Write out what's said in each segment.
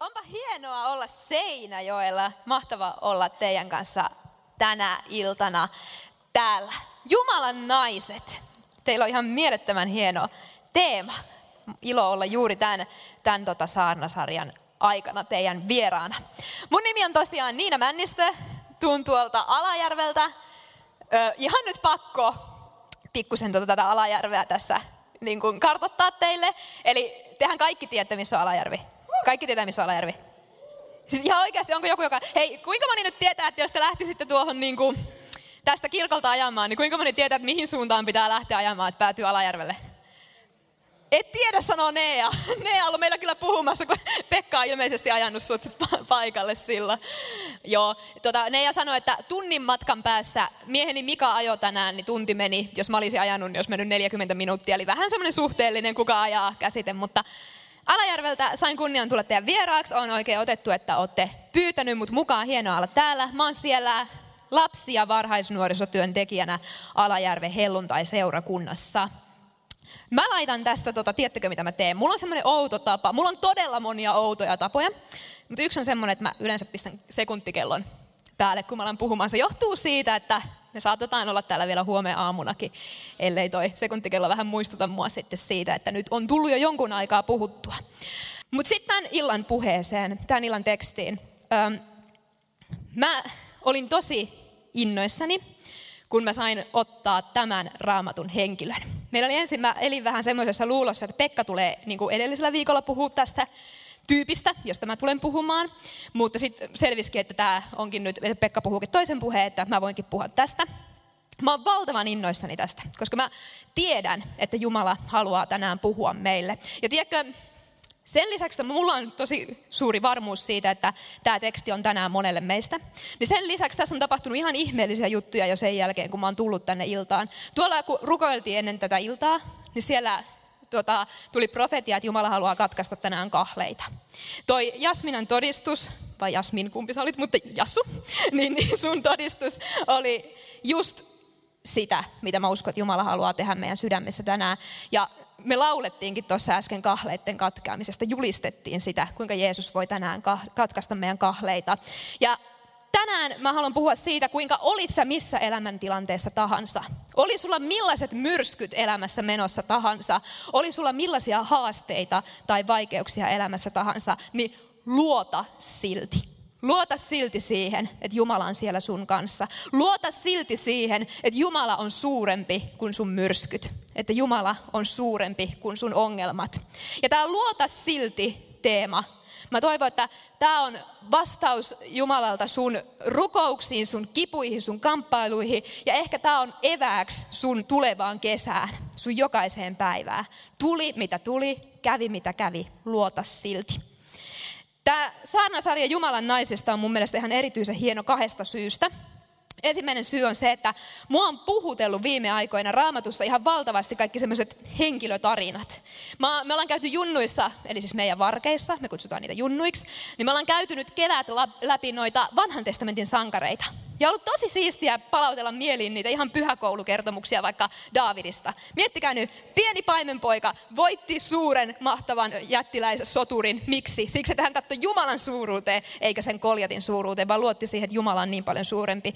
Onpa hienoa olla Seinäjoella. Mahtava olla teidän kanssa tänä iltana täällä. Jumalan naiset. Teillä on ihan mielettömän hieno teema. Ilo olla juuri tämän, tämän tota saarnasarjan aikana teidän vieraana. Mun nimi on tosiaan Niina Männistö, tuun tuolta Alajärveltä. Ö, ihan nyt pakko pikkusen tuota tätä Alajärveä tässä niin kuin kartoittaa teille. Eli tehän kaikki tiedätte, missä on Alajärvi. Kaikki tietää, missä on Alajärvi. Siis ihan oikeasti, onko joku, joka... Hei, kuinka moni nyt tietää, että jos te lähtisitte tuohon niin kuin, tästä kirkolta ajamaan, niin kuinka moni tietää, että mihin suuntaan pitää lähteä ajamaan, että päätyy Alajärvelle? Et tiedä, sanoo Nea. Nea on meillä kyllä puhumassa, kun Pekka on ilmeisesti ajannut sut paikalle sillä. Joo, tota, Nea sanoi, että tunnin matkan päässä mieheni Mika ajo tänään, niin tunti meni. Jos mä olisin ajanut, niin olisi mennyt 40 minuuttia. Eli vähän semmoinen suhteellinen, kuka ajaa käsite, mutta Alajärveltä sain kunnian tulla teidän vieraaksi. On oikein otettu, että olette pyytänyt mut mukaan. Hienoa olla täällä. Mä oon siellä lapsi- ja varhaisnuorisotyöntekijänä Alajärven helluntai-seurakunnassa. Mä laitan tästä, tota, tiedättekö mitä mä teen? Mulla on semmoinen outo tapa. Mulla on todella monia outoja tapoja. Mutta yksi on semmoinen, että mä yleensä pistän sekuntikellon päälle, kun mä alan puhumaan. Se johtuu siitä, että me saatetaan olla täällä vielä huomenna aamunakin, ellei toi sekuntikello vähän muistuta mua sitten siitä, että nyt on tullut jo jonkun aikaa puhuttua. Mutta sitten tämän illan puheeseen, tämän illan tekstiin. Ähm, mä olin tosi innoissani, kun mä sain ottaa tämän raamatun henkilön. Meillä oli ensin, mä elin vähän semmoisessa luulossa, että Pekka tulee niin kuin edellisellä viikolla puhua tästä tyypistä, josta mä tulen puhumaan. Mutta sitten selvisikin, että tämä onkin nyt, että Pekka puhuukin toisen puheen, että mä voinkin puhua tästä. Mä oon valtavan innoissani tästä, koska mä tiedän, että Jumala haluaa tänään puhua meille. Ja tiedätkö, sen lisäksi, että mulla on tosi suuri varmuus siitä, että tämä teksti on tänään monelle meistä, niin sen lisäksi tässä on tapahtunut ihan ihmeellisiä juttuja jo sen jälkeen, kun mä oon tullut tänne iltaan. Tuolla kun rukoiltiin ennen tätä iltaa, niin siellä tuota, tuli profetia, että Jumala haluaa katkaista tänään kahleita. Toi Jasminan todistus, vai Jasmin, kumpi sä olit, mutta Jassu, niin, niin sun todistus oli just sitä, mitä mä uskon, että Jumala haluaa tehdä meidän sydämessä tänään. Ja me laulettiinkin tuossa äsken kahleiden katkeamisesta, julistettiin sitä, kuinka Jeesus voi tänään katkaista meidän kahleita. Ja tänään mä haluan puhua siitä, kuinka olit sä missä elämäntilanteessa tahansa. Oli sulla millaiset myrskyt elämässä menossa tahansa, oli sulla millaisia haasteita tai vaikeuksia elämässä tahansa, niin luota silti. Luota silti siihen, että Jumala on siellä sun kanssa. Luota silti siihen, että Jumala on suurempi kuin sun myrskyt. Että Jumala on suurempi kuin sun ongelmat. Ja tämä luota silti teema. Mä toivon, että tämä on vastaus Jumalalta sun rukouksiin, sun kipuihin, sun kamppailuihin. Ja ehkä tämä on evääksi sun tulevaan kesään, sun jokaiseen päivään. Tuli mitä tuli, kävi mitä kävi, luota silti. Tämä saarnasarja Jumalan naisesta on mun mielestä ihan erityisen hieno kahdesta syystä. Ensimmäinen syy on se, että mua on puhutellut viime aikoina raamatussa ihan valtavasti kaikki semmoiset henkilötarinat. Mä, me ollaan käyty junnuissa, eli siis meidän varkeissa, me kutsutaan niitä junnuiksi, niin me ollaan käyty nyt kevät läpi noita vanhan testamentin sankareita. Ja ollut tosi siistiä palautella mieliin niitä ihan pyhäkoulukertomuksia vaikka Daavidista. Miettikää nyt, pieni paimenpoika voitti suuren, mahtavan jättiläisen soturin. Miksi? Siksi, että hän katsoi Jumalan suuruuteen, eikä sen koljatin suuruuteen, vaan luotti siihen, että Jumala on niin paljon suurempi.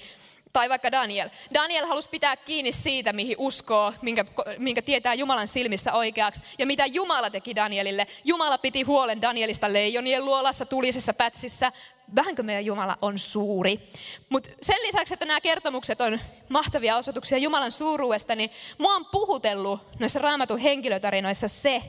Tai vaikka Daniel. Daniel halusi pitää kiinni siitä, mihin uskoo, minkä, minkä tietää Jumalan silmissä oikeaksi. Ja mitä Jumala teki Danielille. Jumala piti huolen Danielista leijonien luolassa, tulisessa pätsissä. Vähänkö meidän Jumala on suuri. Mutta sen lisäksi, että nämä kertomukset on mahtavia osoituksia Jumalan suuruudesta, niin mua on puhutellut noissa raamatun henkilötarinoissa se,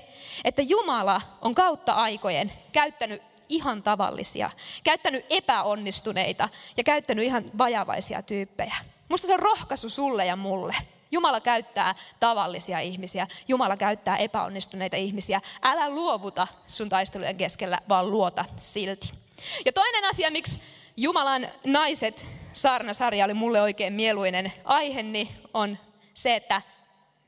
että Jumala on kautta aikojen käyttänyt ihan tavallisia, käyttänyt epäonnistuneita ja käyttänyt ihan vajavaisia tyyppejä. Musta se on rohkaisu sulle ja mulle. Jumala käyttää tavallisia ihmisiä, Jumala käyttää epäonnistuneita ihmisiä. Älä luovuta sun taistelujen keskellä, vaan luota silti. Ja toinen asia, miksi Jumalan naiset saarnasarja oli mulle oikein mieluinen aihe, niin on se, että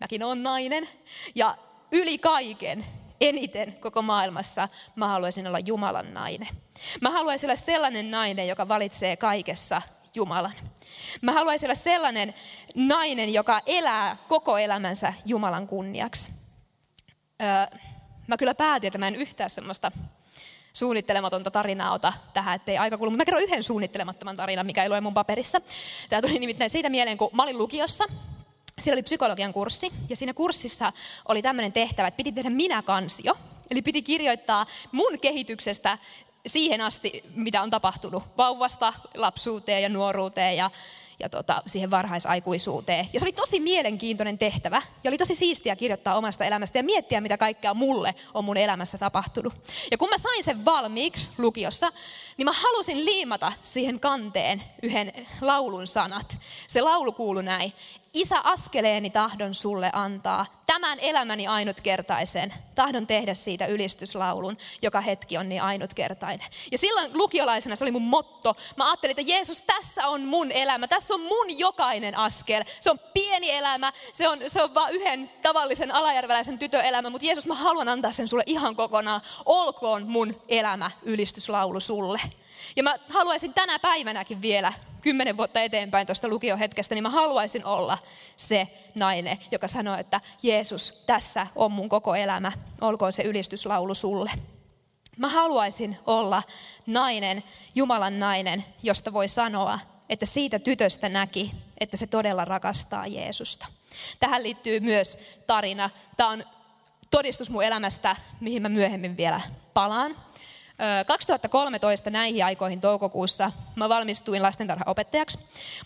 mäkin olen nainen. Ja yli kaiken eniten koko maailmassa mä haluaisin olla Jumalan nainen. Mä haluaisin olla sellainen nainen, joka valitsee kaikessa Jumalan. Mä haluaisin olla sellainen nainen, joka elää koko elämänsä Jumalan kunniaksi. Öö, mä kyllä päätin, että mä en yhtään semmoista suunnittelematonta tarinaa ota tähän, ettei aika kulu. Mä kerron yhden suunnittelemattoman tarinan, mikä ei lue mun paperissa. Tämä tuli nimittäin siitä mieleen, kun mä olin lukiossa. Siellä oli psykologian kurssi ja siinä kurssissa oli tämmöinen tehtävä, että piti tehdä minä-kansio. Eli piti kirjoittaa mun kehityksestä siihen asti, mitä on tapahtunut vauvasta lapsuuteen ja nuoruuteen ja ja tota, siihen varhaisaikuisuuteen. Ja se oli tosi mielenkiintoinen tehtävä ja oli tosi siistiä kirjoittaa omasta elämästä ja miettiä, mitä kaikkea mulle on mun elämässä tapahtunut. Ja kun mä sain sen valmiiksi lukiossa, niin mä halusin liimata siihen kanteen yhden laulun sanat. Se laulu kuului näin. Isä askeleeni tahdon sulle antaa, tämän elämäni ainutkertaisen. Tahdon tehdä siitä ylistyslaulun, joka hetki on niin ainutkertainen. Ja silloin lukiolaisena se oli mun motto. Mä ajattelin, että Jeesus, tässä on mun elämä, tässä on mun jokainen askel. Se on pieni elämä, se on, se on vain yhden tavallisen alajärveläisen tytön elämä, mutta Jeesus, mä haluan antaa sen sulle ihan kokonaan. Olkoon mun elämä ylistyslaulu sulle. Ja mä haluaisin tänä päivänäkin vielä kymmenen vuotta eteenpäin tuosta lukiohetkestä, niin mä haluaisin olla se nainen, joka sanoo, että Jeesus, tässä on mun koko elämä, olkoon se ylistyslaulu sulle. Mä haluaisin olla nainen, Jumalan nainen, josta voi sanoa, että siitä tytöstä näki, että se todella rakastaa Jeesusta. Tähän liittyy myös tarina. Tämä on todistus mun elämästä, mihin mä myöhemmin vielä palaan. 2013 näihin aikoihin toukokuussa mä valmistuin lastentarhaopettajaksi.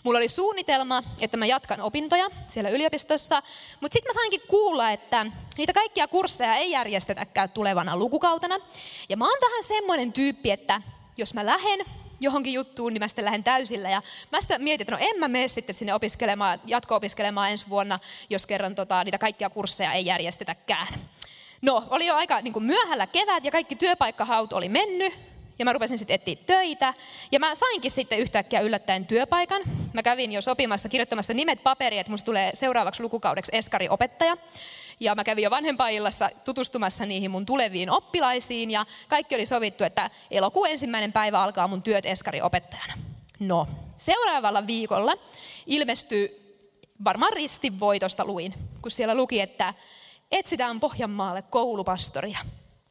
Mulla oli suunnitelma, että mä jatkan opintoja siellä yliopistossa, mutta sitten mä sainkin kuulla, että niitä kaikkia kursseja ei järjestetäkään tulevana lukukautena. Ja mä oon tähän semmoinen tyyppi, että jos mä lähden johonkin juttuun, niin mä sitten lähden täysillä. Ja mä sitten mietin, että no en mä mene sitten sinne opiskelemaan, jatko-opiskelemaan ensi vuonna, jos kerran tota, niitä kaikkia kursseja ei järjestetäkään. No, oli jo aika niin kuin myöhällä kevät ja kaikki työpaikkahaut oli mennyt. Ja mä rupesin sitten etsiä töitä. Ja mä sainkin sitten yhtäkkiä yllättäen työpaikan. Mä kävin jo sopimassa, kirjoittamassa nimet paperiin, että musta tulee seuraavaksi lukukaudeksi eskari-opettaja. Ja mä kävin jo vanhempaillassa tutustumassa niihin mun tuleviin oppilaisiin. Ja kaikki oli sovittu, että elokuun ensimmäinen päivä alkaa mun työt eskari-opettajana. No, seuraavalla viikolla ilmestyy, varmaan ristinvoitosta luin, kun siellä luki, että etsitään Pohjanmaalle koulupastoria.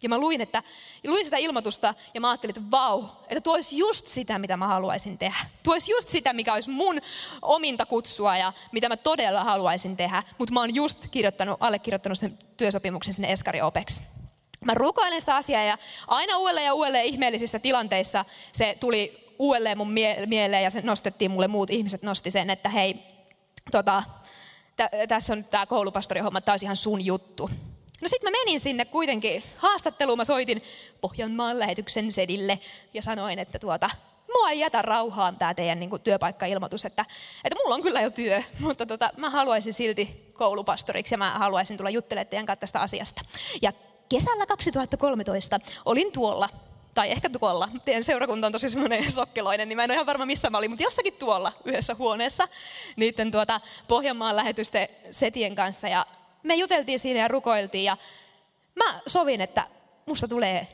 Ja mä luin, että, luin sitä ilmoitusta ja mä ajattelin, että vau, että tuo olisi just sitä, mitä mä haluaisin tehdä. Tuo olisi just sitä, mikä olisi mun ominta kutsua ja mitä mä todella haluaisin tehdä. Mutta mä oon just kirjoittanut, allekirjoittanut sen työsopimuksen sinne Eskari Opeksi. Mä rukoilen sitä asiaa ja aina uudelleen ja uudelleen ihmeellisissä tilanteissa se tuli uudelleen mun mie- mieleen ja se nostettiin mulle, muut ihmiset nosti sen, että hei, tota, tässä on tämä koulupastorihomma, tämä olisi ihan sun juttu. No sitten mä menin sinne kuitenkin haastatteluun, mä soitin Pohjanmaan lähetyksen sedille ja sanoin, että tuota, mua ei jätä rauhaan tämä teidän niin kuin, työpaikkailmoitus, että, että mulla on kyllä jo työ, mutta tota, mä haluaisin silti koulupastoriksi ja mä haluaisin tulla juttelemaan teidän kanssa tästä asiasta. Ja kesällä 2013 olin tuolla tai ehkä tuolla. Teidän seurakunta on tosi semmoinen sokkeloinen, niin mä en ole ihan varma missä mä olin, mutta jossakin tuolla yhdessä huoneessa niiden tuota Pohjanmaan lähetysten setien kanssa. Ja me juteltiin siinä ja rukoiltiin ja mä sovin, että musta tulee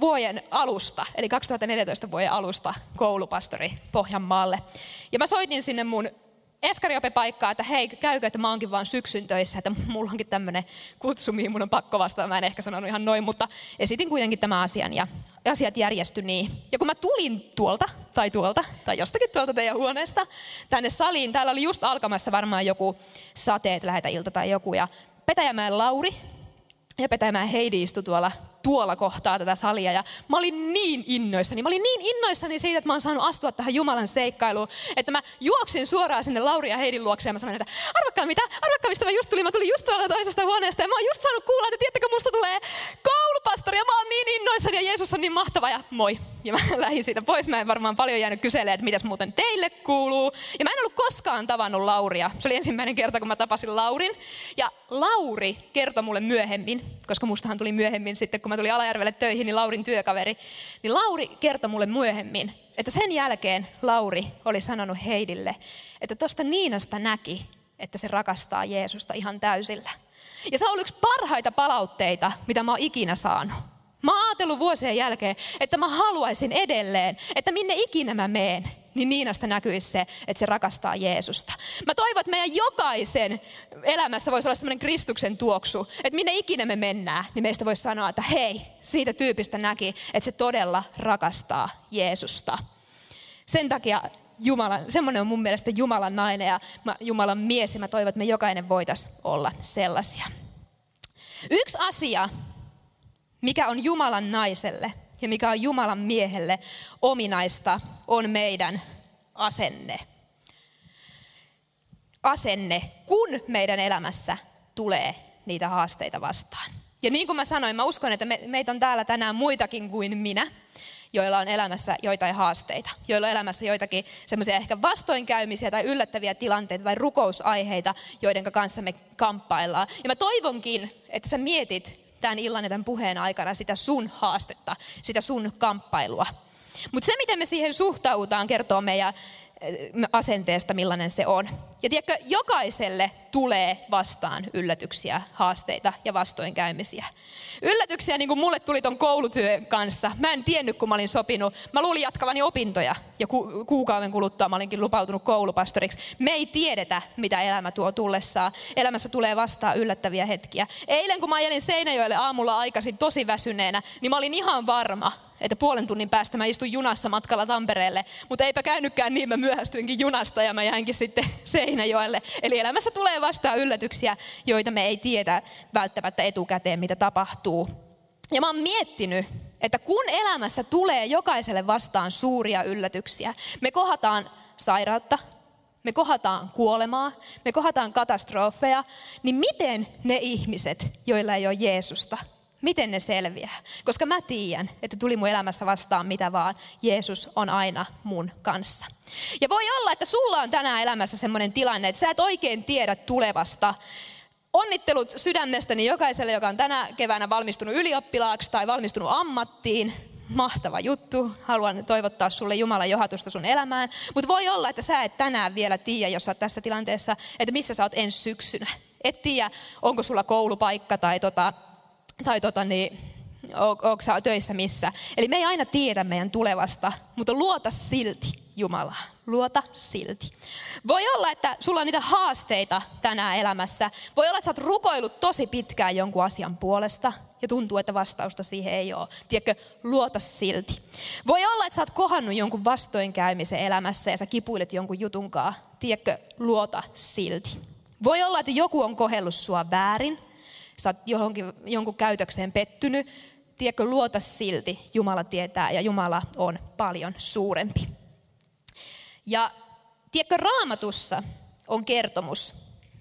vuoden alusta, eli 2014 vuoden alusta koulupastori Pohjanmaalle. Ja mä soitin sinne mun eskariopepaikkaa, että hei, käykö, että mä oonkin vaan syksyn töissä, että mulla onkin tämmöinen kutsu, mihin mun on pakko vastata. Mä en ehkä sanonut ihan noin, mutta esitin kuitenkin tämän asian ja asiat järjesty niin. Ja kun mä tulin tuolta, tai tuolta, tai jostakin tuolta teidän huoneesta, tänne saliin, täällä oli just alkamassa varmaan joku sateet, lähetä ilta tai joku, ja Petäjämäen Lauri ja Petäjämäen Heidi istui tuolla tuolla kohtaa tätä salia. Ja mä olin niin innoissani. Mä olin niin innoissani siitä, että mä oon saanut astua tähän Jumalan seikkailuun, että mä juoksin suoraan sinne Lauri ja Heidin luokse ja mä sanoin, että arvakkaa mitä, arvakkaa mistä mä just tulin. Mä tulin just tuolla toisesta huoneesta ja mä oon just saanut kuulla, että tiedättekö musta tulee koulupastori ja mä oon niin innoissani ja Jeesus on niin mahtava ja moi. Ja mä lähdin siitä pois. Mä en varmaan paljon jäänyt kyselemään, että mitäs muuten teille kuuluu. Ja mä en ollut koskaan tavannut Lauria. Se oli ensimmäinen kerta, kun mä tapasin Laurin. Ja Lauri kertoi mulle myöhemmin, koska mustahan tuli myöhemmin sitten, kun mä tulin Alajärvelle töihin, niin Laurin työkaveri. Niin Lauri kertoi mulle myöhemmin, että sen jälkeen Lauri oli sanonut Heidille, että tuosta Niinasta näki, että se rakastaa Jeesusta ihan täysillä. Ja se on ollut yksi parhaita palautteita, mitä mä oon ikinä saanut. Mä oon ajatellut vuosien jälkeen, että mä haluaisin edelleen, että minne ikinä mä meen, niin Niinasta näkyisi se, että se rakastaa Jeesusta. Mä toivon, että meidän jokaisen elämässä voisi olla semmoinen Kristuksen tuoksu, että minne ikinä me mennään, niin meistä voisi sanoa, että hei, siitä tyypistä näki, että se todella rakastaa Jeesusta. Sen takia Jumala, semmoinen on mun mielestä Jumalan nainen ja Jumalan mies ja mä toivon, että me jokainen voitaisiin olla sellaisia. Yksi asia, mikä on Jumalan naiselle ja mikä on Jumalan miehelle ominaista, on meidän asenne. Asenne, kun meidän elämässä tulee niitä haasteita vastaan. Ja niin kuin mä sanoin, mä uskon, että me, meitä on täällä tänään muitakin kuin minä, joilla on elämässä joitain haasteita, joilla on elämässä joitakin semmoisia ehkä vastoinkäymisiä tai yllättäviä tilanteita tai rukousaiheita, joiden kanssa me kamppaillaan. Ja mä toivonkin, että sä mietit tämän illan ja tämän puheen aikana sitä sun haastetta, sitä sun kamppailua. Mutta se, miten me siihen suhtaudutaan, kertoo meidän asenteesta, millainen se on. Ja tiedätkö, jokaiselle tulee vastaan yllätyksiä, haasteita ja vastoinkäymisiä. Yllätyksiä niin kuin mulle tuli ton koulutyön kanssa. Mä en tiennyt, kun mä olin sopinut. Mä luulin jatkavani opintoja ja ku- kuukauden kuluttua mä olinkin lupautunut koulupastoriksi. Me ei tiedetä, mitä elämä tuo tullessaan. Elämässä tulee vastaan yllättäviä hetkiä. Eilen, kun mä ajelin Seinäjoelle aamulla aikaisin tosi väsyneenä, niin mä olin ihan varma, että puolen tunnin päästä mä istun junassa matkalla Tampereelle, mutta eipä käynytkään niin, mä myöhästyinkin junasta ja mä jäinkin sitten Seinäjoelle. Eli elämässä tulee vastaan yllätyksiä, joita me ei tiedä välttämättä etukäteen, mitä tapahtuu. Ja mä oon miettinyt, että kun elämässä tulee jokaiselle vastaan suuria yllätyksiä, me kohataan sairautta, me kohataan kuolemaa, me kohataan katastrofeja, niin miten ne ihmiset, joilla ei ole Jeesusta, Miten ne selviää? Koska mä tiedän, että tuli mun elämässä vastaan mitä vaan. Jeesus on aina mun kanssa. Ja voi olla, että sulla on tänään elämässä sellainen tilanne, että sä et oikein tiedä tulevasta. Onnittelut sydämestäni jokaiselle, joka on tänä keväänä valmistunut ylioppilaaksi tai valmistunut ammattiin. Mahtava juttu. Haluan toivottaa sulle Jumalan johatusta sun elämään. Mutta voi olla, että sä et tänään vielä tiedä, jos sä oot tässä tilanteessa, että missä sä oot ensi syksynä. Et tiedä, onko sulla koulupaikka tai tota, tai tota niin, onko sä töissä missä. Eli me ei aina tiedä meidän tulevasta, mutta luota silti Jumalaa. Luota silti. Voi olla, että sulla on niitä haasteita tänään elämässä. Voi olla, että sä oot rukoillut tosi pitkään jonkun asian puolesta ja tuntuu, että vastausta siihen ei ole. Tiedätkö, luota silti. Voi olla, että sä oot kohannut jonkun vastoinkäymisen elämässä ja sä kipuilet jonkun jutunkaa. Tiedätkö, luota silti. Voi olla, että joku on kohellut sua väärin sä oot johonkin, jonkun käytökseen pettynyt, tiedätkö, luota silti, Jumala tietää ja Jumala on paljon suurempi. Ja tiedätkö, raamatussa on kertomus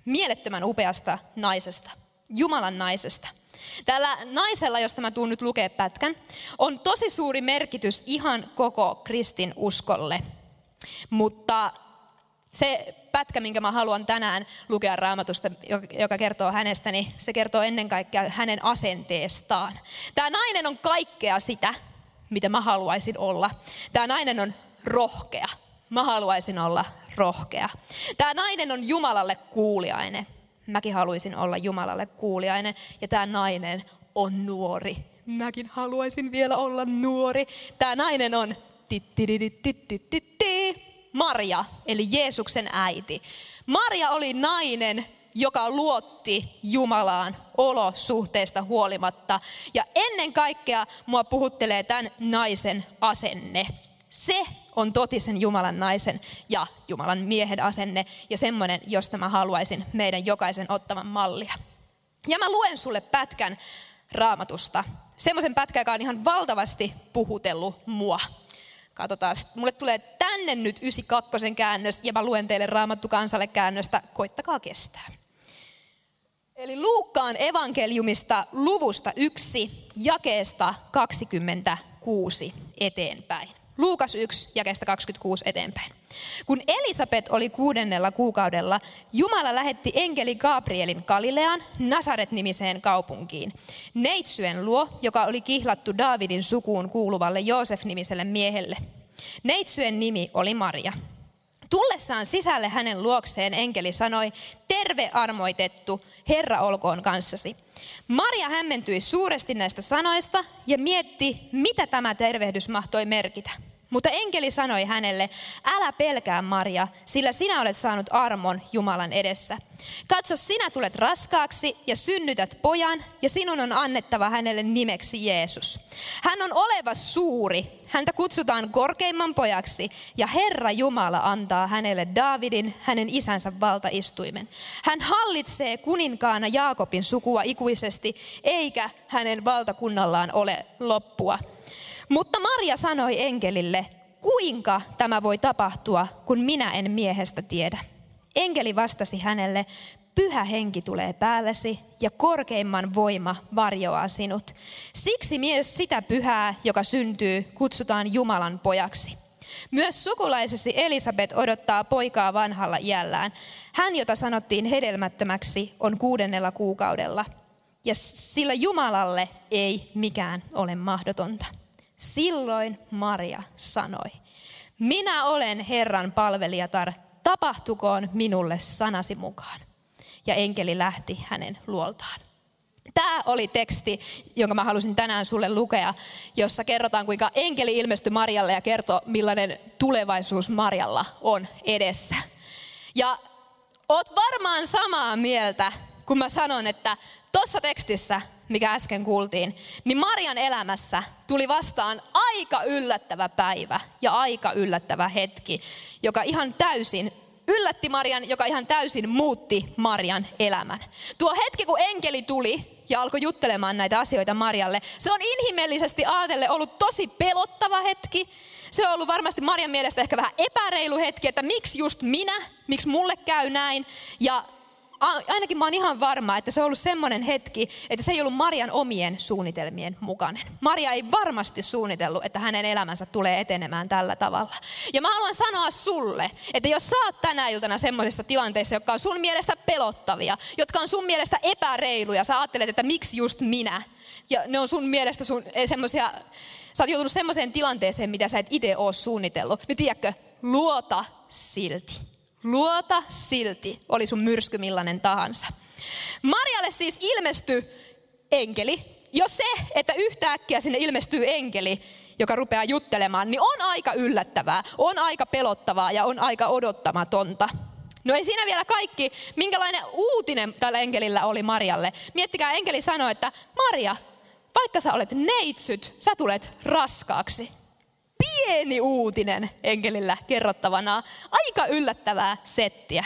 mielettömän upeasta naisesta, Jumalan naisesta. Tällä naisella, josta mä tuun nyt lukea pätkän, on tosi suuri merkitys ihan koko kristin uskolle. Mutta se pätkä, minkä mä haluan tänään lukea raamatusta, joka kertoo hänestä, niin se kertoo ennen kaikkea hänen asenteestaan. Tämä nainen on kaikkea sitä, mitä mä haluaisin olla. Tämä nainen on rohkea. Mä haluaisin olla rohkea. Tämä nainen on Jumalalle kuuliainen. Mäkin haluaisin olla Jumalalle kuuliainen. Ja tämä nainen on nuori. Mäkin haluaisin vielä olla nuori. Tämä nainen on Maria, eli Jeesuksen äiti. Maria oli nainen, joka luotti Jumalaan olosuhteista huolimatta. Ja ennen kaikkea mua puhuttelee tämän naisen asenne. Se on totisen Jumalan naisen ja Jumalan miehen asenne ja semmoinen, josta mä haluaisin meidän jokaisen ottavan mallia. Ja mä luen sulle pätkän raamatusta. Semmoisen pätkän, joka on ihan valtavasti puhutellut mua. Katsotaan, mulle tulee tänne nyt 92 käännös ja mä luen teille Raamattu kansalle käännöstä. Koittakaa kestää. Eli Luukkaan evankeliumista luvusta 1, jakeesta 26 eteenpäin. Luukas 1, jakeesta 26 eteenpäin. Kun Elisabet oli kuudennella kuukaudella, Jumala lähetti enkeli Gabrielin Galileaan, Nasaret-nimiseen kaupunkiin, neitsyen luo, joka oli kihlattu Daavidin sukuun kuuluvalle Joosef-nimiselle miehelle. Neitsyen nimi oli Maria. Tullessaan sisälle hänen luokseen enkeli sanoi, terve armoitettu, Herra olkoon kanssasi. Maria hämmentyi suuresti näistä sanoista ja mietti, mitä tämä tervehdys mahtoi merkitä. Mutta enkeli sanoi hänelle, älä pelkää Maria, sillä sinä olet saanut armon Jumalan edessä. Katso, sinä tulet raskaaksi ja synnytät pojan, ja sinun on annettava hänelle nimeksi Jeesus. Hän on oleva suuri, häntä kutsutaan korkeimman pojaksi, ja Herra Jumala antaa hänelle Daavidin, hänen isänsä valtaistuimen. Hän hallitsee kuninkaana Jaakobin sukua ikuisesti, eikä hänen valtakunnallaan ole loppua. Mutta Maria sanoi enkelille, kuinka tämä voi tapahtua, kun minä en miehestä tiedä. Enkeli vastasi hänelle, pyhä henki tulee päällesi ja korkeimman voima varjoaa sinut. Siksi myös sitä pyhää, joka syntyy, kutsutaan Jumalan pojaksi. Myös sukulaisesi Elisabet odottaa poikaa vanhalla iällään. Hän, jota sanottiin hedelmättömäksi, on kuudennella kuukaudella. Ja sillä Jumalalle ei mikään ole mahdotonta. Silloin Maria sanoi, minä olen Herran palvelijatar, tapahtukoon minulle sanasi mukaan. Ja enkeli lähti hänen luoltaan. Tämä oli teksti, jonka mä halusin tänään sulle lukea, jossa kerrotaan, kuinka enkeli ilmestyi Marjalle ja kertoo, millainen tulevaisuus Marjalla on edessä. Ja oot varmaan samaa mieltä, kun mä sanon, että tuossa tekstissä mikä äsken kuultiin, niin Marian elämässä tuli vastaan aika yllättävä päivä ja aika yllättävä hetki, joka ihan täysin yllätti Marian, joka ihan täysin muutti Marian elämän. Tuo hetki, kun enkeli tuli ja alkoi juttelemaan näitä asioita Marialle, se on inhimillisesti ajatellen ollut tosi pelottava hetki. Se on ollut varmasti Marian mielestä ehkä vähän epäreilu hetki, että miksi just minä, miksi mulle käy näin. Ja ainakin mä oon ihan varma, että se on ollut semmoinen hetki, että se ei ollut Marian omien suunnitelmien mukainen. Maria ei varmasti suunnitellut, että hänen elämänsä tulee etenemään tällä tavalla. Ja mä haluan sanoa sulle, että jos sä oot tänä iltana semmoisessa tilanteessa, jotka on sun mielestä pelottavia, jotka on sun mielestä epäreiluja, sä ajattelet, että miksi just minä, ja ne on sun mielestä sun, eh, semmoisia, sä oot joutunut semmoiseen tilanteeseen, mitä sä et itse ole suunnitellut, niin tiedätkö, luota silti. Luota silti, oli sun myrsky millainen tahansa. Marjalle siis ilmestyi enkeli. Jo se, että yhtäkkiä sinne ilmestyy enkeli, joka rupeaa juttelemaan, niin on aika yllättävää, on aika pelottavaa ja on aika odottamatonta. No ei siinä vielä kaikki, minkälainen uutinen tällä enkelillä oli Marjalle. Miettikää, enkeli sanoi, että Maria, vaikka sä olet neitsyt, sä tulet raskaaksi pieni uutinen enkelillä kerrottavana. Aika yllättävää settiä.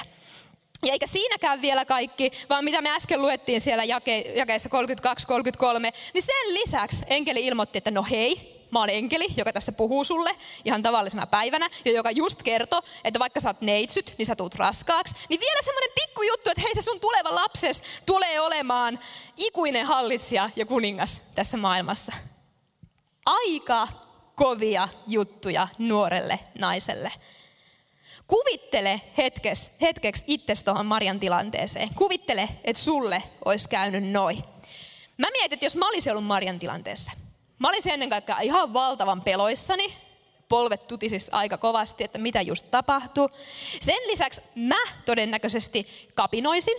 Ja eikä siinäkään vielä kaikki, vaan mitä me äsken luettiin siellä jake, jakeessa 32-33, niin sen lisäksi enkeli ilmoitti, että no hei, mä oon enkeli, joka tässä puhuu sulle ihan tavallisena päivänä, ja joka just kertoo, että vaikka sä oot neitsyt, niin sä tuut raskaaksi. Niin vielä semmoinen pikkujuttu, että hei se sun tuleva lapses tulee olemaan ikuinen hallitsija ja kuningas tässä maailmassa. Aika kovia juttuja nuorelle naiselle. Kuvittele hetkes, hetkeksi itsesi tuohon Marian tilanteeseen. Kuvittele, että sulle olisi käynyt noin. Mä mietin, että jos mä olisin ollut Marian tilanteessa, mä olisin ennen kaikkea ihan valtavan peloissani, polvet tutisis aika kovasti, että mitä just tapahtuu. Sen lisäksi mä todennäköisesti kapinoisin,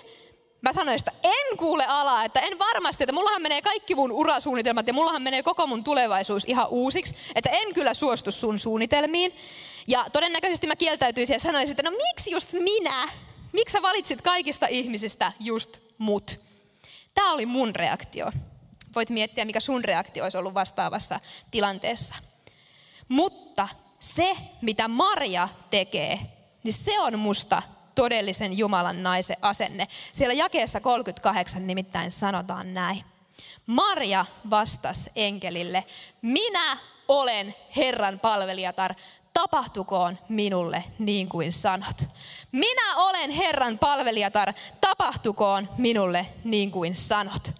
Mä sanoin, että en kuule alaa, että en varmasti, että mullahan menee kaikki mun urasuunnitelmat ja mullahan menee koko mun tulevaisuus ihan uusiksi, että en kyllä suostu sun suunnitelmiin. Ja todennäköisesti mä kieltäytyisin ja sanoisin, että no miksi just minä? Miksi sä valitsit kaikista ihmisistä just mut? Tämä oli mun reaktio. Voit miettiä, mikä sun reaktio olisi ollut vastaavassa tilanteessa. Mutta se, mitä Maria tekee, niin se on musta todellisen Jumalan naisen asenne. Siellä jakeessa 38 nimittäin sanotaan näin. Maria vastasi enkelille, minä olen Herran palvelijatar, tapahtukoon minulle niin kuin sanot. Minä olen Herran palvelijatar, tapahtukoon minulle niin kuin sanot.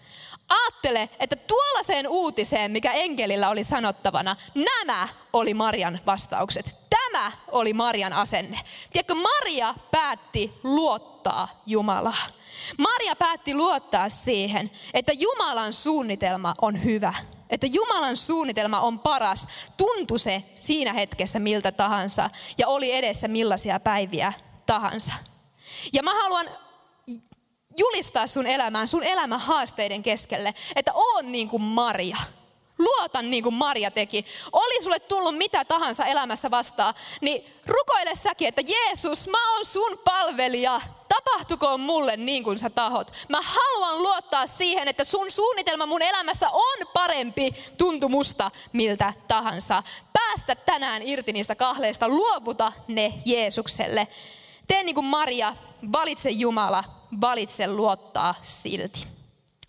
Aattele, että tuollaiseen uutiseen, mikä enkelillä oli sanottavana, nämä oli Marian vastaukset. Tämä oli Marian asenne. Tiedätkö, Maria päätti luottaa Jumalaa. Maria päätti luottaa siihen, että Jumalan suunnitelma on hyvä. Että Jumalan suunnitelma on paras. Tuntu se siinä hetkessä miltä tahansa ja oli edessä millaisia päiviä tahansa. Ja mä haluan julistaa sun elämään, sun elämän haasteiden keskelle, että on niin kuin Maria. Luota niin kuin Maria teki. Oli sulle tullut mitä tahansa elämässä vastaan, niin rukoile säkin, että Jeesus, mä oon sun palvelija. Tapahtukoon mulle niin kuin sä tahot. Mä haluan luottaa siihen, että sun suunnitelma mun elämässä on parempi tuntumusta miltä tahansa. Päästä tänään irti niistä kahleista, luovuta ne Jeesukselle. Tee niin kuin Maria, valitse Jumala, valitse luottaa silti.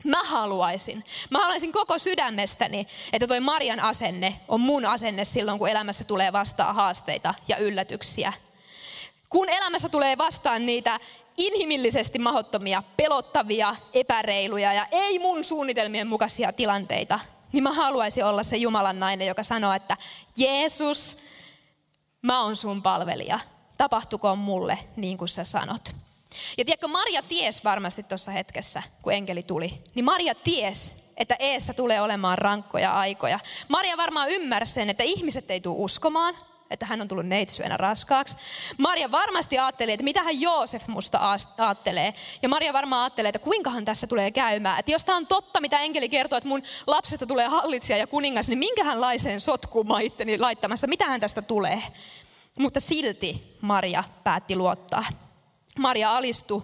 Mä haluaisin, mä haluaisin koko sydämestäni, että toi Marian asenne on mun asenne silloin, kun elämässä tulee vastaan haasteita ja yllätyksiä. Kun elämässä tulee vastaan niitä inhimillisesti mahottomia, pelottavia, epäreiluja ja ei mun suunnitelmien mukaisia tilanteita, niin mä haluaisin olla se Jumalan nainen, joka sanoo, että Jeesus, mä oon sun palvelija. Tapahtukoon mulle niin kuin sä sanot. Ja tiedätkö, Maria ties varmasti tuossa hetkessä, kun enkeli tuli, niin Maria ties, että eessä tulee olemaan rankkoja aikoja. Maria varmaan ymmärsi sen, että ihmiset ei tule uskomaan, että hän on tullut neitsyönä raskaaksi. Maria varmasti ajatteli, että mitä hän Joosef musta ajattelee. Ja Maria varmaan ajattelee, että kuinkahan tässä tulee käymään. Että jos tämä on totta, mitä enkeli kertoo, että mun lapsesta tulee hallitsija ja kuningas, niin minkähänlaiseen sotkuun mä itteni laittamassa, mitä hän tästä tulee. Mutta silti Maria päätti luottaa. Maria alistui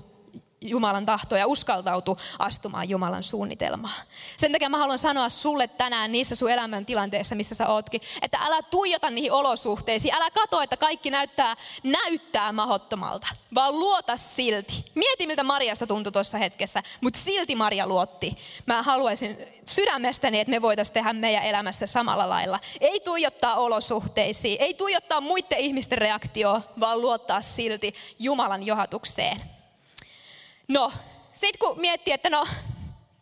Jumalan tahtoa ja uskaltautu astumaan Jumalan suunnitelmaa. Sen takia mä haluan sanoa sulle tänään niissä sun elämän tilanteissa, missä sä ootkin, että älä tuijota niihin olosuhteisiin, älä katso, että kaikki näyttää, näyttää mahottomalta, vaan luota silti. Mieti, miltä Mariasta tuntui tuossa hetkessä, mutta silti Maria luotti. Mä haluaisin sydämestäni, että me voitaisiin tehdä meidän elämässä samalla lailla. Ei tuijottaa olosuhteisiin, ei tuijottaa muiden ihmisten reaktioon, vaan luottaa silti Jumalan johatukseen. No, sitten kun miettii, että no,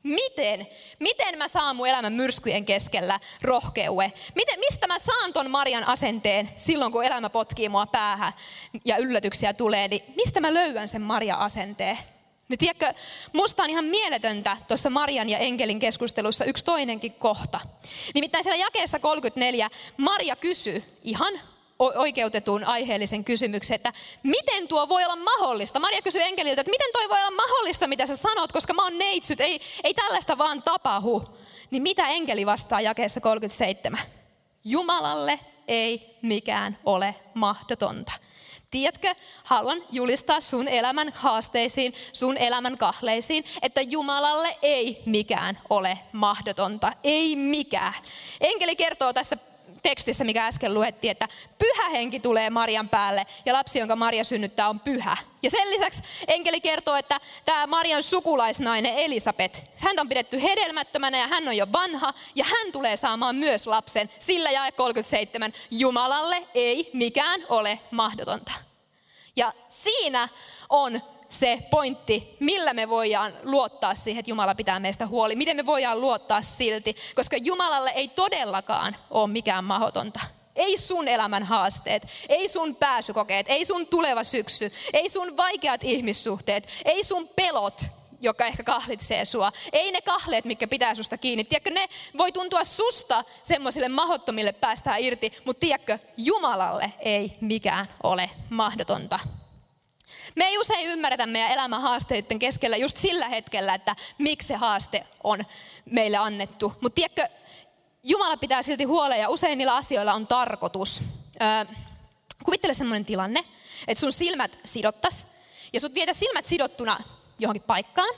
miten, miten mä saan mun elämän myrskyjen keskellä rohkeue? Miten, mistä mä saan ton Marian asenteen silloin, kun elämä potkii mua päähän ja yllätyksiä tulee, niin mistä mä löydän sen Maria asenteen? Niin tiedätkö, musta on ihan mieletöntä tuossa Marian ja Enkelin keskustelussa yksi toinenkin kohta. Nimittäin siellä jakeessa 34 Maria kysyy ihan oikeutetun aiheellisen kysymyksen, että miten tuo voi olla mahdollista? Maria kysyi enkeliltä, että miten toi voi olla mahdollista, mitä sä sanot, koska mä oon neitsyt, ei, ei tällaista vaan tapahu. Niin mitä enkeli vastaa jakeessa 37? Jumalalle ei mikään ole mahdotonta. Tiedätkö, haluan julistaa sun elämän haasteisiin, sun elämän kahleisiin, että Jumalalle ei mikään ole mahdotonta. Ei mikään. Enkeli kertoo tässä tekstissä, mikä äsken luettiin, että pyhä henki tulee Marian päälle ja lapsi, jonka Maria synnyttää, on pyhä. Ja sen lisäksi enkeli kertoo, että tämä Marian sukulaisnainen Elisabet, hän on pidetty hedelmättömänä ja hän on jo vanha ja hän tulee saamaan myös lapsen. Sillä jae 37, Jumalalle ei mikään ole mahdotonta. Ja siinä on se pointti, millä me voidaan luottaa siihen, että Jumala pitää meistä huoli. Miten me voidaan luottaa silti, koska Jumalalle ei todellakaan ole mikään mahdotonta. Ei sun elämän haasteet, ei sun pääsykokeet, ei sun tuleva syksy, ei sun vaikeat ihmissuhteet, ei sun pelot, joka ehkä kahlitsee sua. Ei ne kahleet, mitkä pitää susta kiinni. Tiedätkö, ne voi tuntua susta semmoisille mahottomille päästään irti, mutta tiedätkö, Jumalalle ei mikään ole mahdotonta. Me ei usein ymmärretä meidän elämän haasteiden keskellä just sillä hetkellä, että miksi se haaste on meille annettu. Mutta tiedätkö, Jumala pitää silti huolen ja usein niillä asioilla on tarkoitus. Öö, kuvittele sellainen tilanne, että sun silmät sidottas ja sut vietä silmät sidottuna johonkin paikkaan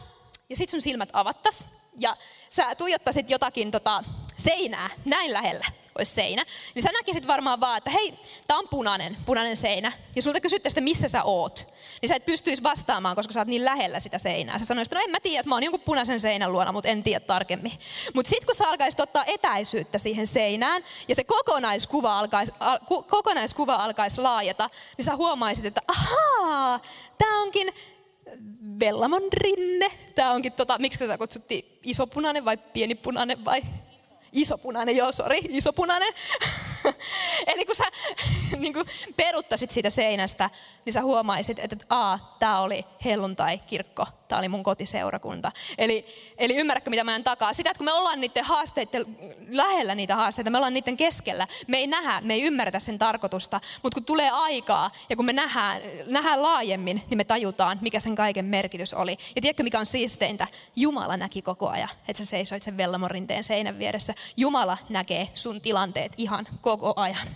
ja sit sun silmät avattas ja sä tuijottaisit jotakin tota, seinää näin lähellä olisi seinä, niin sä näkisit varmaan vaan, että hei, tää on punainen, punainen seinä. Ja sulta kysyttäisiin, että missä sä oot. Niin sä et pystyisi vastaamaan, koska sä oot niin lähellä sitä seinää. Sä sanoisit, no en mä tiedä, että mä oon jonkun punaisen seinän luona, mutta en tiedä tarkemmin. Mutta sitten kun sä alkaisit ottaa etäisyyttä siihen seinään, ja se kokonaiskuva alkaisi, al, kokonaiskuva alkaisi laajata, niin sä huomaisit, että ahaa, tää onkin Vellamon rinne. Tämä onkin, tota, miksi tätä kutsuttiin, isopunainen vai pienipunainen vai isopunainen, joo, sori, isopunainen. Eli kun sä, niin kuin peruttaisit siitä seinästä, niin sä huomaisit, että a, tämä oli helluntai-kirkko, tämä oli mun kotiseurakunta. Eli, eli ymmärrätkö, mitä mä en takaa? Sitä, että kun me ollaan niiden haasteiden lähellä niitä haasteita, me ollaan niiden keskellä, me ei nähdä, me ei ymmärretä sen tarkoitusta, mutta kun tulee aikaa ja kun me nähdään, nähdään laajemmin, niin me tajutaan, mikä sen kaiken merkitys oli. Ja tiedätkö, mikä on siisteintä? Jumala näki koko ajan, että sä seisoit sen Vellamorinteen seinän vieressä. Jumala näkee sun tilanteet ihan koko ajan.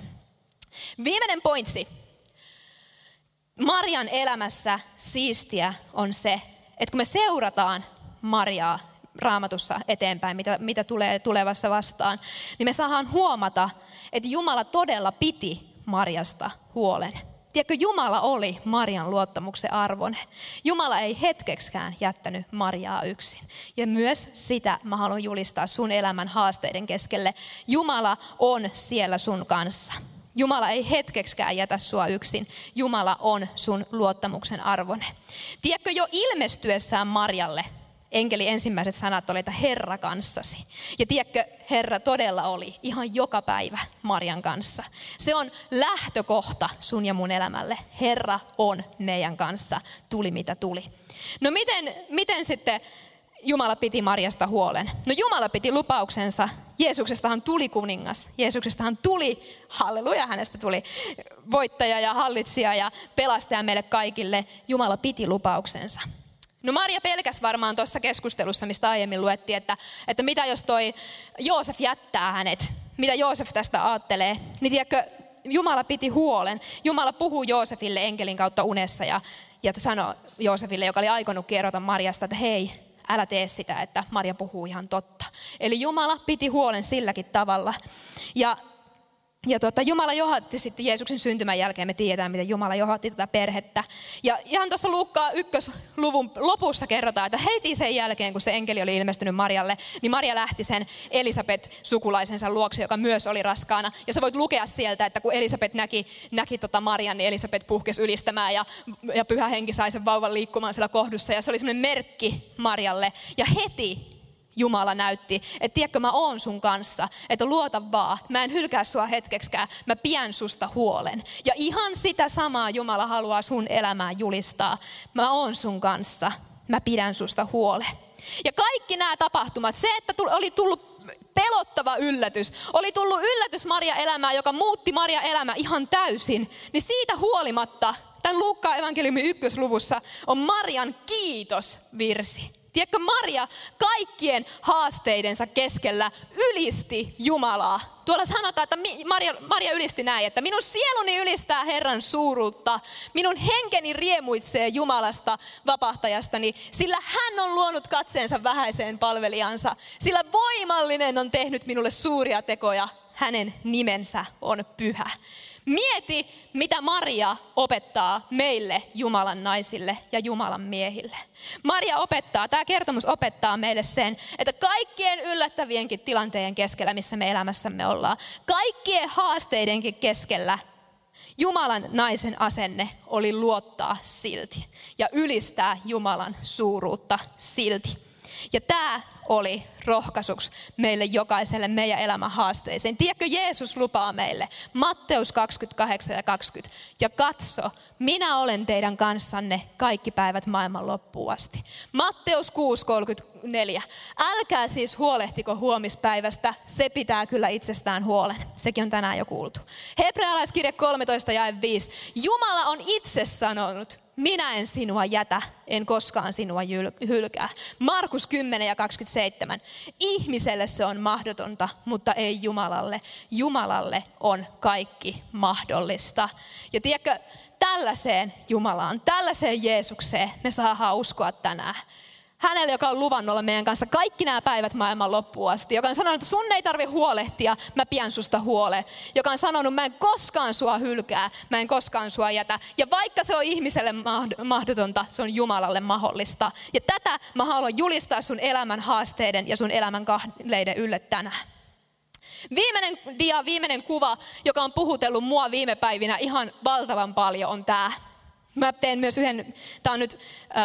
Viimeinen pointsi. Marian elämässä siistiä on se, että kun me seurataan Mariaa raamatussa eteenpäin, mitä, mitä tulee tulevassa vastaan, niin me saadaan huomata, että Jumala todella piti Marjasta huolen. Tiedätkö, Jumala oli Marian luottamuksen arvon. Jumala ei hetkeksikään jättänyt Mariaa yksin. Ja myös sitä mä haluan julistaa sun elämän haasteiden keskelle. Jumala on siellä sun kanssa. Jumala ei hetkeksikään jätä sua yksin. Jumala on sun luottamuksen arvone. Tiedätkö, jo ilmestyessään Marjalle enkeli ensimmäiset sanat oli, että Herra kanssasi. Ja tiedätkö, Herra todella oli ihan joka päivä Marjan kanssa. Se on lähtökohta sun ja mun elämälle. Herra on meidän kanssa, tuli mitä tuli. No miten, miten sitten Jumala piti Marjasta huolen? No Jumala piti lupauksensa. Jeesuksestahan tuli kuningas. Jeesuksestahan tuli, halleluja, hänestä tuli voittaja ja hallitsija ja pelastaja meille kaikille. Jumala piti lupauksensa. No Maria pelkäs varmaan tuossa keskustelussa, mistä aiemmin luettiin, että, että mitä jos toi Joosef jättää hänet, mitä Joosef tästä ajattelee, niin tiedätkö, Jumala piti huolen. Jumala puhuu Joosefille enkelin kautta unessa ja, ja sanoi Joosefille, joka oli aikonut kerrota Marjasta, että hei, älä tee sitä, että Maria puhuu ihan totta. Eli Jumala piti huolen silläkin tavalla. Ja ja tuota, Jumala johatti sitten Jeesuksen syntymän jälkeen, me tiedetään, miten Jumala johatti tätä perhettä. Ja ihan tuossa Luukkaa ykkösluvun lopussa kerrotaan, että heti sen jälkeen, kun se enkeli oli ilmestynyt Marjalle, niin Maria lähti sen Elisabet-sukulaisensa luokse, joka myös oli raskaana. Ja sä voit lukea sieltä, että kun Elisabet näki, näki tota Marian, niin Elisabet puhkesi ylistämään ja, ja pyhä henki sai sen vauvan liikkumaan siellä kohdussa. Ja se oli semmoinen merkki Marjalle. Ja heti Jumala näytti, että tiedätkö, mä oon sun kanssa, että luota vaan, mä en hylkää sua hetkeksikään, mä pidän susta huolen. Ja ihan sitä samaa Jumala haluaa sun elämään julistaa. Mä oon sun kanssa, mä pidän susta huolen. Ja kaikki nämä tapahtumat, se, että oli tullut pelottava yllätys, oli tullut yllätys Maria elämään, joka muutti Maria elämä ihan täysin, niin siitä huolimatta tämän Luukkaan evankeliumin ykkösluvussa on Marian kiitosvirsi. Tiedätkö, Maria kaikkien haasteidensa keskellä ylisti Jumalaa. Tuolla sanotaan, että Maria, Maria ylisti näin, että minun sieluni ylistää Herran suuruutta, minun henkeni riemuitsee Jumalasta vapahtajastani, sillä hän on luonut katseensa vähäiseen palvelijansa, sillä voimallinen on tehnyt minulle suuria tekoja, hänen nimensä on pyhä. Mieti, mitä Maria opettaa meille Jumalan naisille ja Jumalan miehille. Maria opettaa, tämä kertomus opettaa meille sen, että kaikkien yllättävienkin tilanteiden keskellä, missä me elämässämme ollaan, kaikkien haasteidenkin keskellä, Jumalan naisen asenne oli luottaa silti ja ylistää Jumalan suuruutta silti. Ja tämä oli rohkaisuksi meille jokaiselle meidän elämän haasteisiin. Tiedätkö, Jeesus lupaa meille, Matteus 28 ja 20, ja katso, minä olen teidän kanssanne kaikki päivät maailman loppuun asti. Matteus 6, 34. Älkää siis huolehtiko huomispäivästä, se pitää kyllä itsestään huolen. Sekin on tänään jo kuultu. Hebrealaiskirja 13 ja 5. Jumala on itse sanonut, minä en sinua jätä, en koskaan sinua hylkää. Markus 10 ja 27. Ihmiselle se on mahdotonta, mutta ei Jumalalle. Jumalalle on kaikki mahdollista. Ja tiedätkö, tällaiseen Jumalaan, tällaiseen Jeesukseen me saadaan uskoa tänään hänelle, joka on luvannut olla meidän kanssa kaikki nämä päivät maailman loppuun asti. Joka on sanonut, että sun ei tarvi huolehtia, mä pidän susta huole. Joka on sanonut, mä en koskaan sua hylkää, mä en koskaan sua jätä. Ja vaikka se on ihmiselle mahdotonta, se on Jumalalle mahdollista. Ja tätä mä haluan julistaa sun elämän haasteiden ja sun elämän kahleiden ylle tänään. Viimeinen dia, viimeinen kuva, joka on puhutellut mua viime päivinä ihan valtavan paljon, on tämä. Mä teen myös yhden, tämä on nyt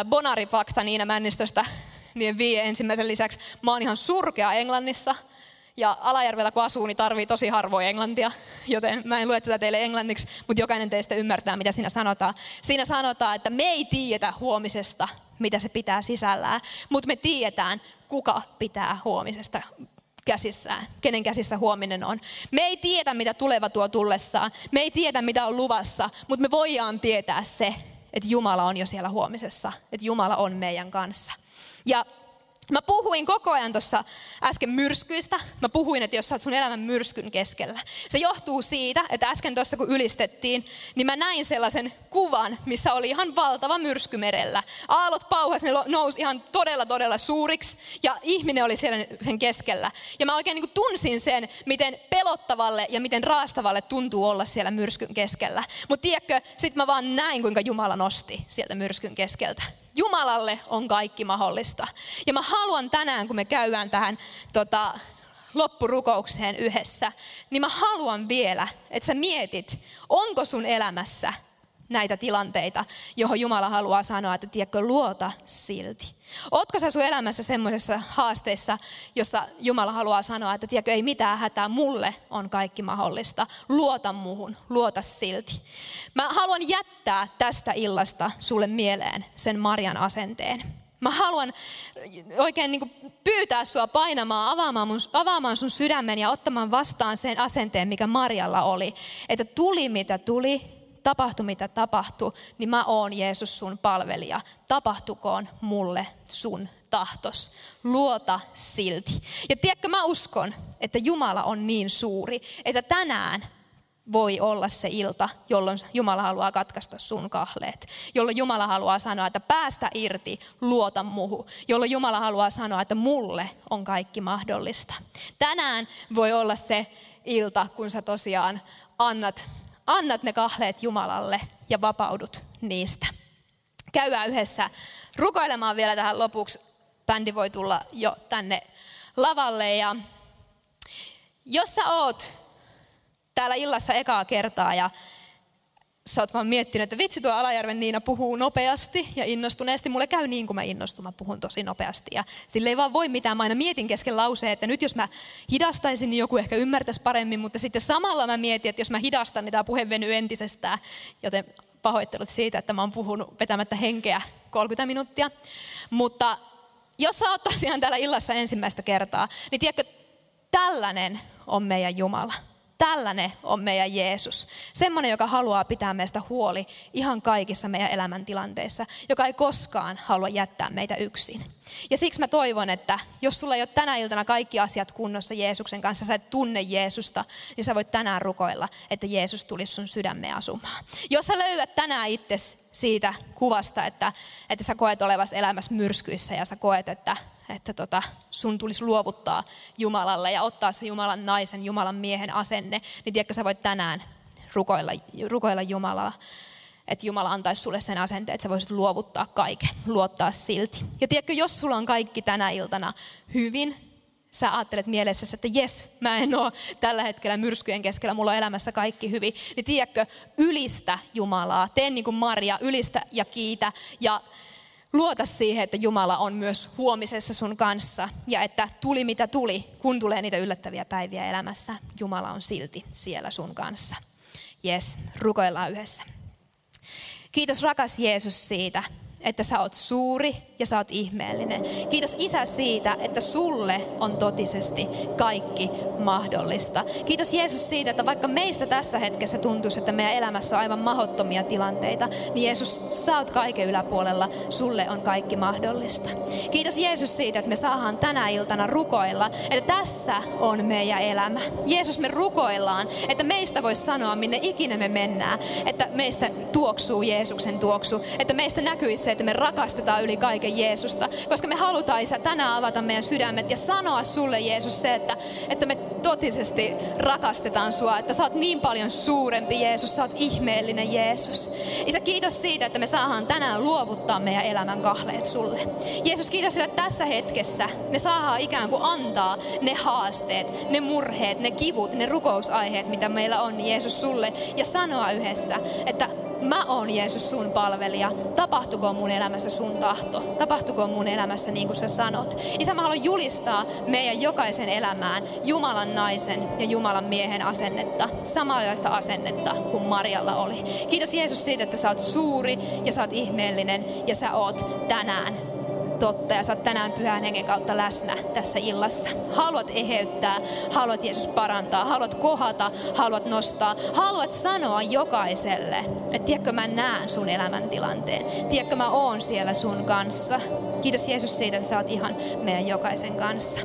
Bonari-fakta Niina Männistöstä, niin viie ensimmäisen lisäksi. Mä oon ihan surkea Englannissa. Ja Alajärvellä kun asuu, niin tarvii tosi harvoin englantia, joten mä en lue tätä teille englanniksi, mutta jokainen teistä ymmärtää, mitä siinä sanotaan. Siinä sanotaan, että me ei tiedetä huomisesta, mitä se pitää sisällään, mutta me tiedetään, kuka pitää huomisesta käsissään, kenen käsissä huominen on. Me ei tiedä, mitä tuleva tuo tullessaan. Me ei tiedä, mitä on luvassa, mutta me voidaan tietää se, että Jumala on jo siellä huomisessa, että Jumala on meidän kanssa. Ja Mä puhuin koko ajan tuossa äsken myrskyistä. Mä puhuin, että jos sä oot sun elämän myrskyn keskellä. Se johtuu siitä, että äsken tuossa kun ylistettiin, niin mä näin sellaisen kuvan, missä oli ihan valtava myrsky merellä. Aallot pauhas, ne nousi ihan todella todella suuriksi ja ihminen oli siellä sen keskellä. Ja mä oikein niin tunsin sen, miten pelottavalle ja miten raastavalle tuntuu olla siellä myrskyn keskellä. Mutta tiedätkö, sit mä vaan näin, kuinka Jumala nosti sieltä myrskyn keskeltä. Jumalalle on kaikki mahdollista. Ja mä haluan tänään, kun me käydään tähän tota, loppurukoukseen yhdessä, niin mä haluan vielä, että sä mietit, onko sun elämässä näitä tilanteita, johon Jumala haluaa sanoa, että tiedätkö, luota silti. Ootko sä sun elämässä semmoisessa haasteessa, jossa Jumala haluaa sanoa, että tiedätkö, ei mitään hätää, mulle on kaikki mahdollista. Luota muhun, luota silti. Mä haluan jättää tästä illasta sulle mieleen sen Marian asenteen. Mä haluan oikein niin pyytää sua painamaan, avaamaan, mun, avaamaan sun sydämen ja ottamaan vastaan sen asenteen, mikä Marjalla oli. Että tuli mitä tuli, tapahtui mitä tapahtui, niin mä oon Jeesus sun palvelija. Tapahtukoon mulle sun tahtos. Luota silti. Ja tiedätkö, mä uskon, että Jumala on niin suuri, että tänään voi olla se ilta, jolloin Jumala haluaa katkaista sun kahleet. Jolloin Jumala haluaa sanoa, että päästä irti, luota muhu. Jolloin Jumala haluaa sanoa, että mulle on kaikki mahdollista. Tänään voi olla se ilta, kun sä tosiaan annat annat ne kahleet Jumalalle ja vapaudut niistä. Käydään yhdessä rukoilemaan vielä tähän lopuksi. Bändi voi tulla jo tänne lavalle. Ja jos sä oot täällä illassa ekaa kertaa ja sä oot vaan miettinyt, että vitsi tuo Alajärven Niina puhuu nopeasti ja innostuneesti. Mulle käy niin, kun mä innostun, mä puhun tosi nopeasti. Ja sille ei vaan voi mitään. Mä aina mietin kesken lauseen, että nyt jos mä hidastaisin, niin joku ehkä ymmärtäisi paremmin. Mutta sitten samalla mä mietin, että jos mä hidastan, niin tämä puhe venyy entisestään. Joten pahoittelut siitä, että mä oon puhunut vetämättä henkeä 30 minuuttia. Mutta jos sä oot tosiaan täällä illassa ensimmäistä kertaa, niin tiedätkö, tällainen on meidän Jumala. Tällainen on meidän Jeesus. Semmoinen, joka haluaa pitää meistä huoli ihan kaikissa meidän elämäntilanteissa, joka ei koskaan halua jättää meitä yksin. Ja siksi mä toivon, että jos sulla ei ole tänä iltana kaikki asiat kunnossa Jeesuksen kanssa, sä et tunne Jeesusta, niin sä voit tänään rukoilla, että Jeesus tulisi sun sydämeen asumaan. Jos sä löydät tänään itse siitä kuvasta, että, että sä koet olevas elämässä myrskyissä ja sä koet, että että tota, sun tulisi luovuttaa Jumalalle ja ottaa se Jumalan naisen, Jumalan miehen asenne, niin tiedätkö, sä voit tänään rukoilla, rukoilla Jumalaa, että Jumala antaisi sulle sen asenteen, että sä voisit luovuttaa kaiken, luottaa silti. Ja tiedätkö, jos sulla on kaikki tänä iltana hyvin, sä ajattelet mielessäsi, että jes, mä en ole tällä hetkellä myrskyjen keskellä, mulla on elämässä kaikki hyvin, niin tiedätkö, ylistä Jumalaa, tee niin kuin Maria, ylistä ja kiitä ja luota siihen, että Jumala on myös huomisessa sun kanssa ja että tuli mitä tuli, kun tulee niitä yllättäviä päiviä elämässä, Jumala on silti siellä sun kanssa. Jes, rukoillaan yhdessä. Kiitos rakas Jeesus siitä, että sä oot suuri ja sä oot ihmeellinen. Kiitos Isä siitä, että sulle on totisesti kaikki mahdollista. Kiitos Jeesus siitä, että vaikka meistä tässä hetkessä tuntuisi, että meidän elämässä on aivan mahottomia tilanteita, niin Jeesus, sä oot kaiken yläpuolella, sulle on kaikki mahdollista. Kiitos Jeesus siitä, että me saadaan tänä iltana rukoilla, että tässä on meidän elämä. Jeesus, me rukoillaan, että meistä voisi sanoa, minne ikinä me mennään, että meistä tuoksuu Jeesuksen tuoksu, että meistä näkyisi se, että me rakastetaan yli kaiken Jeesusta. Koska me halutaan, Isä, tänään avata meidän sydämet ja sanoa sulle, Jeesus, se, että, että me totisesti rakastetaan sua, että sä oot niin paljon suurempi Jeesus, sä oot ihmeellinen Jeesus. Isä, kiitos siitä, että me saadaan tänään luovuttaa meidän elämän kahleet sulle. Jeesus, kiitos siitä, että tässä hetkessä me saadaan ikään kuin antaa ne haasteet, ne murheet, ne kivut, ne rukousaiheet, mitä meillä on Jeesus sulle ja sanoa yhdessä, että mä oon Jeesus sun palvelija. Tapahtuko mun elämässä sun tahto? Tapahtuko mun elämässä niin kuin sä sanot? Isä, mä haluan julistaa meidän jokaisen elämään Jumalan naisen ja Jumalan miehen asennetta. Samanlaista asennetta kuin Marjalla oli. Kiitos Jeesus siitä, että sä oot suuri ja sä oot ihmeellinen ja sä oot tänään totta ja sä oot tänään pyhän hengen kautta läsnä tässä illassa. Haluat eheyttää, haluat Jeesus parantaa, haluat kohata, haluat nostaa, haluat sanoa jokaiselle, että tiedätkö mä näen sun elämäntilanteen, tiedätkö mä oon siellä sun kanssa. Kiitos Jeesus siitä, että sä oot ihan meidän jokaisen kanssa.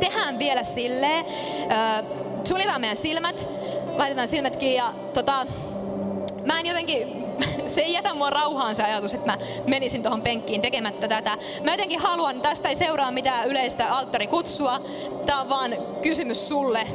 Tehdään vielä silleen, äh, suljetaan meidän silmät, laitetaan silmät kiinni ja tota, mä en jotenkin se ei jätä mua rauhaan se ajatus, että mä menisin tuohon penkkiin tekemättä tätä. Mä jotenkin haluan, tästä ei seuraa mitään yleistä alttarikutsua. Tää on vaan kysymys sulle,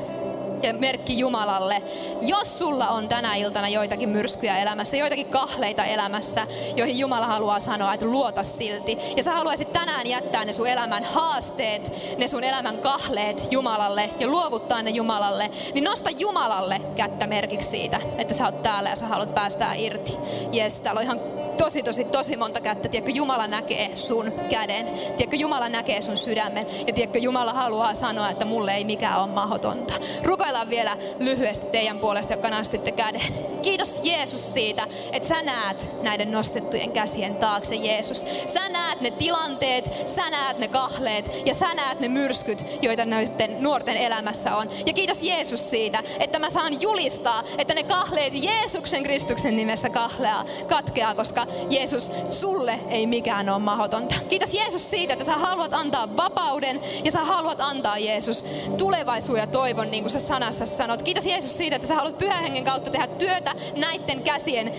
ja merkki Jumalalle. Jos sulla on tänä iltana joitakin myrskyjä elämässä, joitakin kahleita elämässä, joihin Jumala haluaa sanoa, että luota silti. Ja sä haluaisit tänään jättää ne sun elämän haasteet, ne sun elämän kahleet Jumalalle ja luovuttaa ne Jumalalle, niin nosta Jumalalle kättä merkiksi siitä, että sä oot täällä ja sä haluat päästää irti. Jes, täällä on ihan tosi, tosi, tosi monta kättä. Tiedätkö, Jumala näkee sun käden. Tiedätkö, Jumala näkee sun sydämen. Ja tiedätkö, Jumala haluaa sanoa, että mulle ei mikään ole mahdotonta. Rukoillaan vielä lyhyesti teidän puolesta, jotka nostitte käden. Kiitos Jeesus siitä, että sä näet näiden nostettujen käsien taakse, Jeesus. Sä näet ne tilanteet, sä näet ne kahleet ja sä näet ne myrskyt, joita näiden nuorten elämässä on. Ja kiitos Jeesus siitä, että mä saan julistaa, että ne kahleet Jeesuksen Kristuksen nimessä kahleaa, katkeaa, koska Jeesus, sulle ei mikään ole mahdotonta. Kiitos Jeesus siitä, että sä haluat antaa vapauden ja sä haluat antaa Jeesus tulevaisuuden ja toivon, niin kuin sä sanassa sanot. Kiitos Jeesus siitä, että sä haluat pyhän hengen kautta tehdä työtä näiden käsien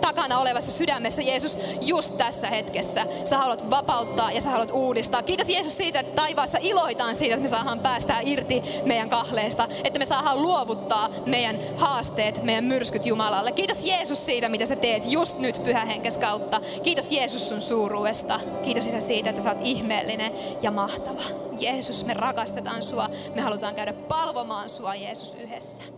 takana olevassa sydämessä, Jeesus, just tässä hetkessä. Sä haluat vapauttaa ja sä haluat uudistaa. Kiitos Jeesus siitä, että taivaassa iloitaan siitä, että me saadaan päästää irti meidän kahleesta, että me saadaan luovuttaa meidän haasteet, meidän myrskyt Jumalalle. Kiitos Jeesus siitä, mitä sä teet just nyt pyhä henkes kautta. Kiitos Jeesus sun suuruudesta. Kiitos Isä siitä, että sä oot ihmeellinen ja mahtava. Jeesus, me rakastetaan sua. Me halutaan käydä palvomaan sua Jeesus yhdessä.